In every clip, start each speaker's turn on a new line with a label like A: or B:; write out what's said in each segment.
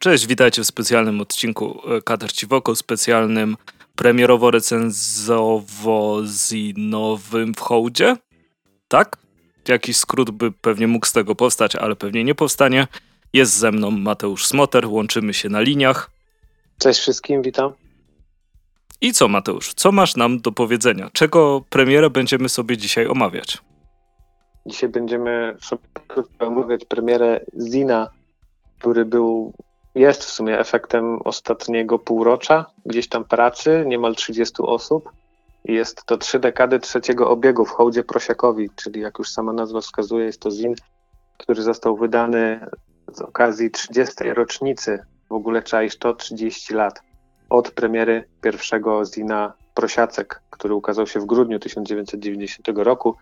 A: Cześć, witajcie w specjalnym odcinku e, Kater Ciwoko, specjalnym premierowo-recenzowo-zinowym w hołdzie. Tak? Jakiś skrót by pewnie mógł z tego powstać, ale pewnie nie powstanie. Jest ze mną Mateusz Smoter, łączymy się na liniach.
B: Cześć wszystkim, witam.
A: I co Mateusz, co masz nam do powiedzenia? Czego premierę będziemy sobie dzisiaj omawiać?
B: Dzisiaj będziemy sobie omawiać premierę Zina, który był, jest w sumie efektem ostatniego półrocza, gdzieś tam pracy, niemal 30 osób. Jest to trzy dekady trzeciego obiegu w hołdzie Prosiakowi, czyli jak już sama nazwa wskazuje, jest to Zin, który został wydany z okazji 30. rocznicy, w ogóle czaisz to 30 lat, od premiery pierwszego Zina Prosiacek, który ukazał się w grudniu 1990 roku,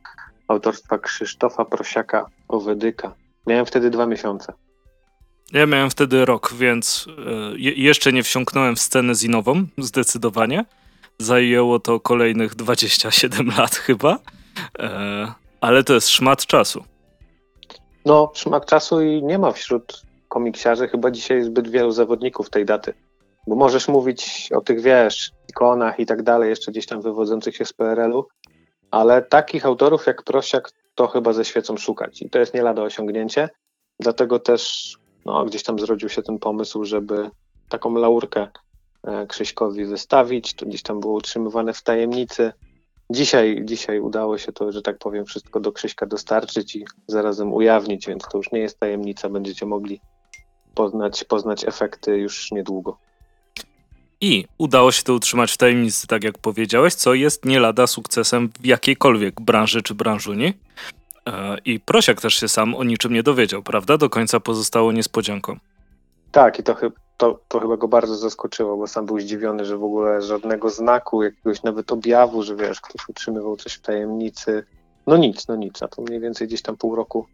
B: autorstwa Krzysztofa Prosiaka Owedyka. Miałem wtedy dwa miesiące.
A: Ja miałem wtedy rok, więc y, jeszcze nie wsiąknąłem w scenę zinową, zdecydowanie. Zajęło to kolejnych 27 lat chyba, e, ale to jest szmat czasu.
B: No, szmat czasu i nie ma wśród komiksiarzy chyba dzisiaj zbyt wielu zawodników tej daty. Bo możesz mówić o tych, wiesz, ikonach i tak dalej, jeszcze gdzieś tam wywodzących się z PRL-u, ale takich autorów jak Prosiak to chyba ze świecą szukać i to jest nie lada osiągnięcie. Dlatego też no, gdzieś tam zrodził się ten pomysł, żeby taką laurkę e, Krzyśkowi wystawić. To gdzieś tam było utrzymywane w tajemnicy. Dzisiaj, dzisiaj udało się to, że tak powiem, wszystko do Krzyśka dostarczyć i zarazem ujawnić, więc to już nie jest tajemnica. Będziecie mogli poznać, poznać efekty już niedługo.
A: I udało się to utrzymać w tajemnicy, tak jak powiedziałeś, co jest nie lada sukcesem w jakiejkolwiek branży czy branżuni. E, I Prosiak też się sam o niczym nie dowiedział, prawda? Do końca pozostało niespodzianką.
B: Tak, i to, to, to chyba go bardzo zaskoczyło, bo sam był zdziwiony, że w ogóle żadnego znaku, jakiegoś nawet objawu, że wiesz, ktoś utrzymywał coś w tajemnicy. No nic, no nic, a to mniej więcej gdzieś tam pół roku,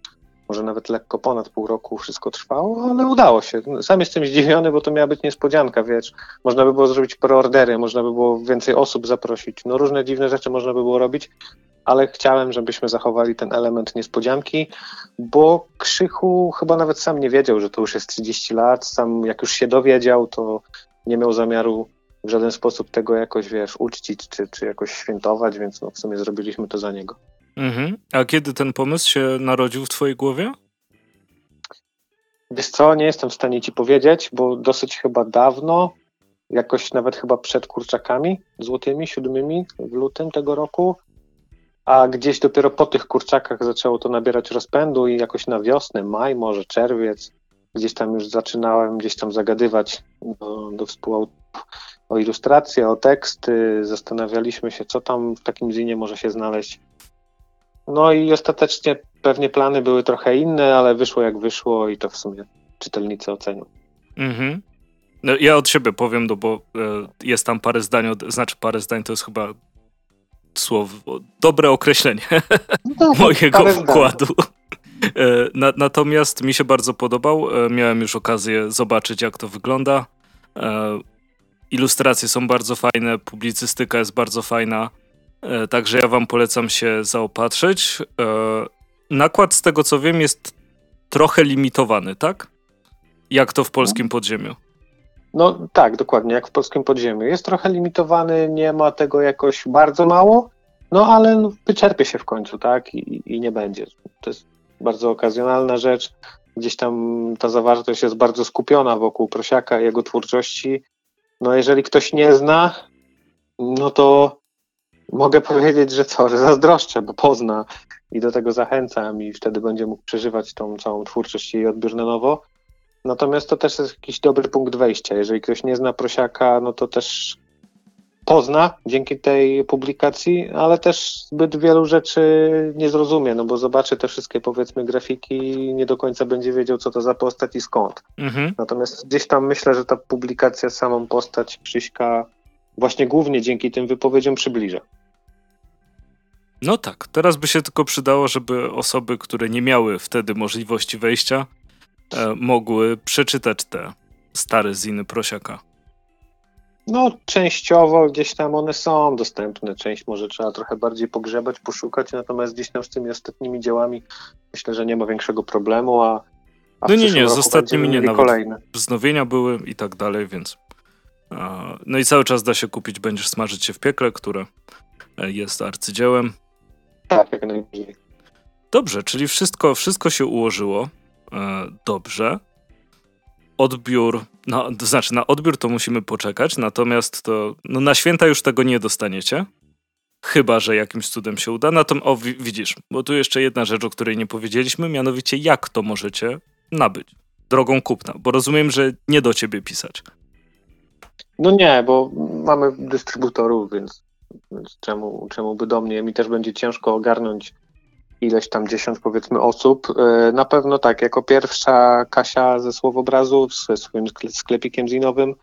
B: może nawet lekko ponad pół roku wszystko trwało, ale udało się. Sam jestem zdziwiony, bo to miała być niespodzianka, wiesz. Można by było zrobić preordery, można by było więcej osób zaprosić, no różne dziwne rzeczy można by było robić, ale chciałem, żebyśmy zachowali ten element niespodzianki, bo Krzychu chyba nawet sam nie wiedział, że to już jest 30 lat. Sam jak już się dowiedział, to nie miał zamiaru w żaden sposób tego jakoś, wiesz, uczcić czy, czy jakoś świętować, więc no w sumie zrobiliśmy to za niego.
A: Mhm. A kiedy ten pomysł się narodził w twojej głowie?
B: Wiesz co, nie jestem w stanie ci powiedzieć, bo dosyć chyba dawno, jakoś nawet chyba przed kurczakami złotymi, siódmymi w lutym tego roku, a gdzieś dopiero po tych kurczakach zaczęło to nabierać rozpędu i jakoś na wiosnę, maj, może czerwiec, gdzieś tam już zaczynałem gdzieś tam zagadywać do, do współautorów o ilustracje, o teksty, zastanawialiśmy się, co tam w takim zinie może się znaleźć. No i ostatecznie pewnie plany były trochę inne, ale wyszło jak wyszło i to w sumie czytelnicy ocenią. Mhm.
A: No, ja od siebie powiem, no bo e, jest tam parę zdań, znaczy parę zdań to jest chyba słowo, dobre określenie no, mojego wkładu. E, na, natomiast mi się bardzo podobał. E, miałem już okazję zobaczyć, jak to wygląda. E, ilustracje są bardzo fajne, publicystyka jest bardzo fajna. Także ja wam polecam się zaopatrzyć. Nakład, z tego co wiem, jest trochę limitowany, tak? Jak to w polskim podziemiu?
B: No tak, dokładnie, jak w polskim podziemiu. Jest trochę limitowany, nie ma tego jakoś bardzo mało, no ale no, wyczerpie się w końcu, tak? I, I nie będzie. To jest bardzo okazjonalna rzecz. Gdzieś tam ta zawartość jest bardzo skupiona wokół Prosiaka i jego twórczości. No jeżeli ktoś nie zna, no to mogę powiedzieć, że co, że zazdroszczę, bo pozna i do tego zachęcam i wtedy będzie mógł przeżywać tą całą twórczość i jej odbiór na nowo. Natomiast to też jest jakiś dobry punkt wejścia. Jeżeli ktoś nie zna prosiaka, no to też pozna dzięki tej publikacji, ale też zbyt wielu rzeczy nie zrozumie, no bo zobaczy te wszystkie powiedzmy grafiki i nie do końca będzie wiedział, co to za postać i skąd. Mhm. Natomiast gdzieś tam myślę, że ta publikacja samą postać Krzyśka właśnie głównie dzięki tym wypowiedziom przybliża.
A: No tak, teraz by się tylko przydało, żeby osoby, które nie miały wtedy możliwości wejścia, mogły przeczytać te stare ziny Prosiaka.
B: No, częściowo gdzieś tam one są dostępne. Część może trzeba trochę bardziej pogrzebać, poszukać, natomiast gdzieś tam z tymi ostatnimi dziełami myślę, że nie ma większego problemu, a,
A: no nie, nie, z ostatnimi nie, nawet kolejne. wznowienia były i tak dalej, więc no i cały czas da się kupić Będziesz smażyć się w piekle, które e, jest arcydziełem.
B: Tak, jak najbardziej.
A: Dobrze, czyli wszystko, wszystko się ułożyło e, dobrze. Odbiór, no, to znaczy na odbiór to musimy poczekać, natomiast to no, na święta już tego nie dostaniecie. Chyba, że jakimś cudem się uda. Natomiast, o widzisz, bo tu jeszcze jedna rzecz, o której nie powiedzieliśmy, mianowicie jak to możecie nabyć drogą kupna, bo rozumiem, że nie do ciebie pisać.
B: No nie, bo mamy dystrybutorów, więc, więc czemu, czemu by do mnie? Mi też będzie ciężko ogarnąć ileś tam dziesiąt powiedzmy osób. E, na pewno tak, jako pierwsza Kasia ze Słowobrazu ze swoim sklepikiem zinowym.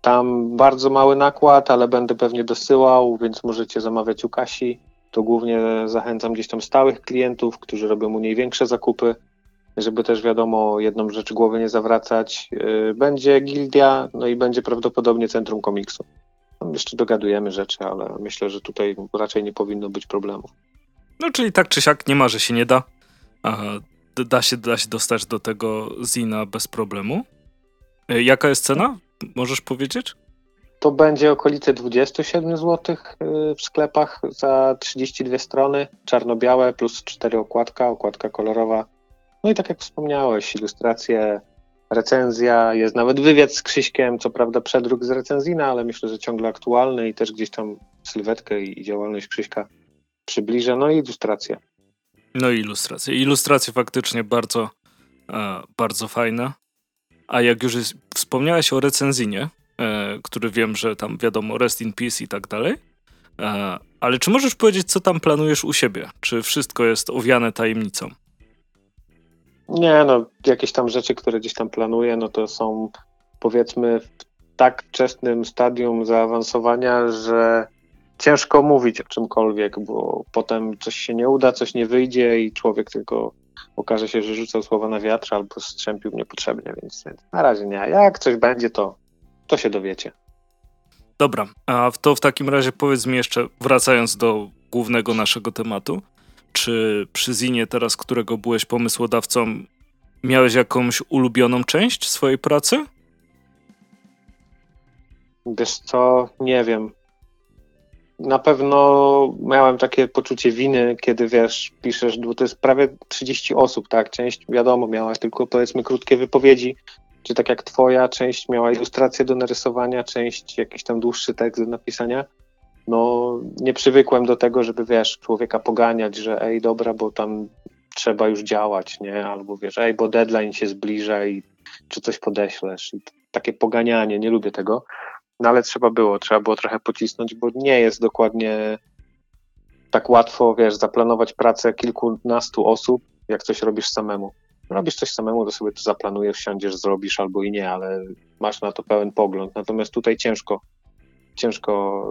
B: Tam bardzo mały nakład, ale będę pewnie dosyłał, więc możecie zamawiać u Kasi. To głównie zachęcam gdzieś tam stałych klientów, którzy robią u niej większe zakupy żeby też wiadomo jedną rzecz głowy nie zawracać. Y, będzie gildia, no i będzie prawdopodobnie centrum komiksu. Jeszcze dogadujemy rzeczy, ale myślę, że tutaj raczej nie powinno być problemów.
A: No czyli tak czy siak nie ma, że się nie da. da, się, da się dostać do tego Zina bez problemu. Y, jaka jest cena? Możesz powiedzieć?
B: To będzie okolice 27 zł y, w sklepach za 32 strony, czarno-białe plus 4 okładka, okładka kolorowa no i tak jak wspomniałeś, ilustracje, recenzja, jest nawet wywiad z Krzyśkiem, co prawda przedruk z recenzina, ale myślę, że ciągle aktualny i też gdzieś tam sylwetkę i działalność Krzyśka przybliża, no i ilustracje.
A: No i ilustracje. Ilustracje faktycznie bardzo, e, bardzo fajne. A jak już jest, wspomniałeś o recenzinie, e, który wiem, że tam wiadomo, rest in peace i tak dalej, e, ale czy możesz powiedzieć, co tam planujesz u siebie? Czy wszystko jest owiane tajemnicą?
B: Nie, no jakieś tam rzeczy, które gdzieś tam planuję, no to są powiedzmy w tak wczesnym stadium zaawansowania, że ciężko mówić o czymkolwiek, bo potem coś się nie uda, coś nie wyjdzie i człowiek tylko okaże się, że rzucał słowa na wiatr albo strzępił niepotrzebnie, więc na razie nie. Jak coś będzie, to, to się dowiecie.
A: Dobra, a to w takim razie powiedz mi jeszcze, wracając do głównego naszego tematu, czy przy Zinie teraz, którego byłeś pomysłodawcą, miałeś jakąś ulubioną część swojej pracy?
B: Wiesz co, nie wiem. Na pewno miałem takie poczucie winy, kiedy wiesz, piszesz, bo to jest prawie 30 osób, tak? Część wiadomo miała tylko powiedzmy krótkie wypowiedzi, czy tak jak twoja, część miała ilustrację do narysowania, część jakiś tam dłuższy tekst do napisania no nie przywykłem do tego, żeby wiesz, człowieka poganiać, że ej, dobra, bo tam trzeba już działać, nie? Albo wiesz, ej, bo deadline się zbliża i czy coś podeślesz. I takie poganianie, nie lubię tego. No ale trzeba było, trzeba było trochę pocisnąć, bo nie jest dokładnie tak łatwo, wiesz, zaplanować pracę kilkunastu osób, jak coś robisz samemu. Robisz coś samemu, to sobie to zaplanujesz, siądziesz, zrobisz albo i nie, ale masz na to pełen pogląd. Natomiast tutaj ciężko ciężko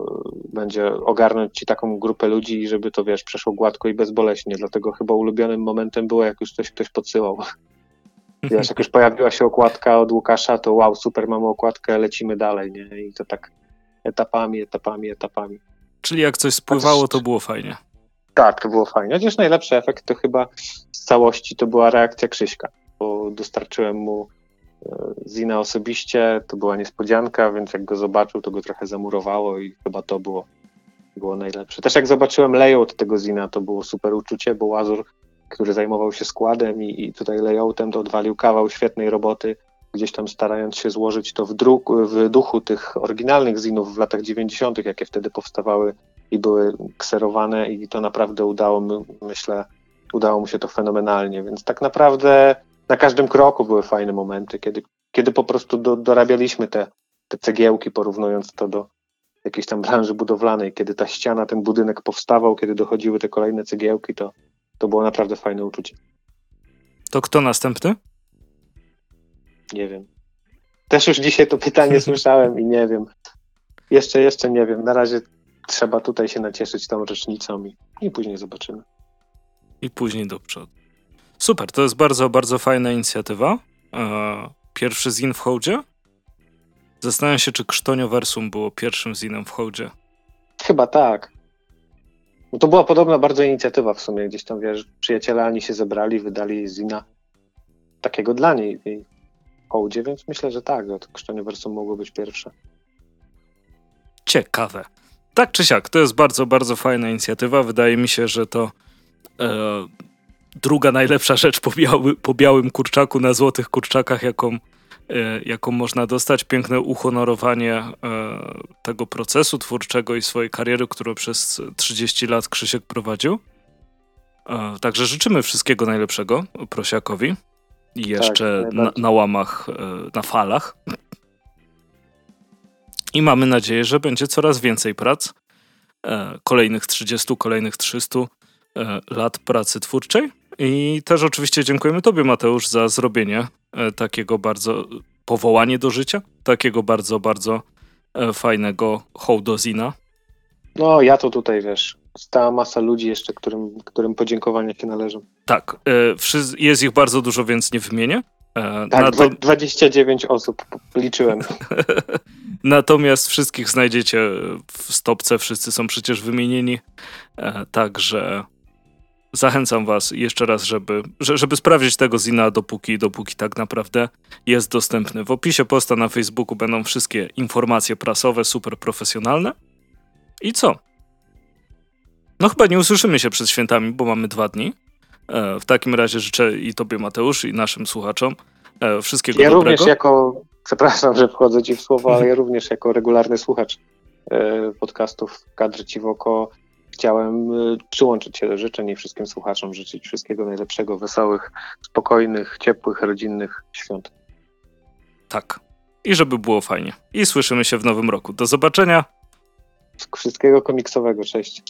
B: będzie ogarnąć ci taką grupę ludzi, żeby to, wiesz, przeszło gładko i bezboleśnie. Dlatego chyba ulubionym momentem było, jak już coś ktoś podsyłał. Wiesz, jak już pojawiła się okładka od Łukasza, to wow, super, mamy okładkę, lecimy dalej, nie? I to tak etapami, etapami, etapami.
A: Czyli jak coś spływało, to było fajnie.
B: Tak, to było fajnie. Chociaż najlepszy efekt to chyba z całości to była reakcja Krzyśka, bo dostarczyłem mu Zina osobiście to była niespodzianka, więc jak go zobaczył, to go trochę zamurowało i chyba to było, było najlepsze. Też jak zobaczyłem layout tego Zina, to było super uczucie, bo Łazur, który zajmował się składem i, i tutaj layoutem, to odwalił kawał świetnej roboty, gdzieś tam starając się złożyć to w, druk, w duchu tych oryginalnych zinów w latach 90., jakie wtedy powstawały i były kserowane i to naprawdę udało, myślę, udało mu się to fenomenalnie, więc tak naprawdę na każdym kroku były fajne momenty, kiedy, kiedy po prostu do, dorabialiśmy te, te cegiełki, porównując to do jakiejś tam branży budowlanej, kiedy ta ściana, ten budynek powstawał, kiedy dochodziły te kolejne cegiełki, to, to było naprawdę fajne uczucie.
A: To kto następny?
B: Nie wiem. Też już dzisiaj to pytanie słyszałem i nie wiem. Jeszcze, jeszcze nie wiem. Na razie trzeba tutaj się nacieszyć tą rocznicą i, i później zobaczymy.
A: I później do przodu. Super, to jest bardzo, bardzo fajna inicjatywa. E, pierwszy zin w hołdzie? Zastanawiam się, czy Krztonioversum było pierwszym zinem w hołdzie.
B: Chyba tak. No to była podobna bardzo inicjatywa w sumie. Gdzieś tam, wiesz, przyjaciele Ani się zebrali, wydali zina. takiego dla niej jej hołdzie, więc myślę, że tak, że to Krzczoniwersum mogło być pierwsze.
A: Ciekawe. Tak czy siak, to jest bardzo, bardzo fajna inicjatywa. Wydaje mi się, że to e, druga najlepsza rzecz po, biały, po białym kurczaku na złotych kurczakach, jaką, jaką można dostać. Piękne uhonorowanie e, tego procesu twórczego i swojej kariery, którą przez 30 lat Krzysiek prowadził. E, także życzymy wszystkiego najlepszego Prosiakowi i tak, jeszcze tak, na, na, łamach, e, na falach. I mamy nadzieję, że będzie coraz więcej prac. E, kolejnych 30, kolejnych 300 lat pracy twórczej. I też oczywiście dziękujemy Tobie, Mateusz, za zrobienie takiego bardzo powołanie do życia, takiego bardzo, bardzo fajnego hołdozina.
B: No, ja to tutaj wiesz, stała masa ludzi jeszcze, którym, którym podziękowania się należą.
A: Tak, e, jest ich bardzo dużo, więc nie wymienię.
B: E, tak, to... 29 osób liczyłem.
A: Natomiast wszystkich znajdziecie w stopce, wszyscy są przecież wymienieni. E, także zachęcam was jeszcze raz, żeby, żeby sprawdzić tego Zina, dopóki, dopóki tak naprawdę jest dostępny. W opisie posta na Facebooku będą wszystkie informacje prasowe, super profesjonalne. I co? No chyba nie usłyszymy się przed świętami, bo mamy dwa dni. E, w takim razie życzę i tobie Mateusz i naszym słuchaczom e, wszystkiego
B: ja
A: dobrego.
B: Ja również jako, przepraszam, że wchodzę ci w słowo, ale ja również jako regularny słuchacz e, podcastów Kadry Ci w oko chciałem przyłączyć się do życzeń i wszystkim słuchaczom życzyć wszystkiego najlepszego, wesołych, spokojnych, ciepłych, rodzinnych świąt.
A: Tak. I żeby było fajnie. I słyszymy się w nowym roku. Do zobaczenia.
B: Wszystkiego komiksowego. Cześć.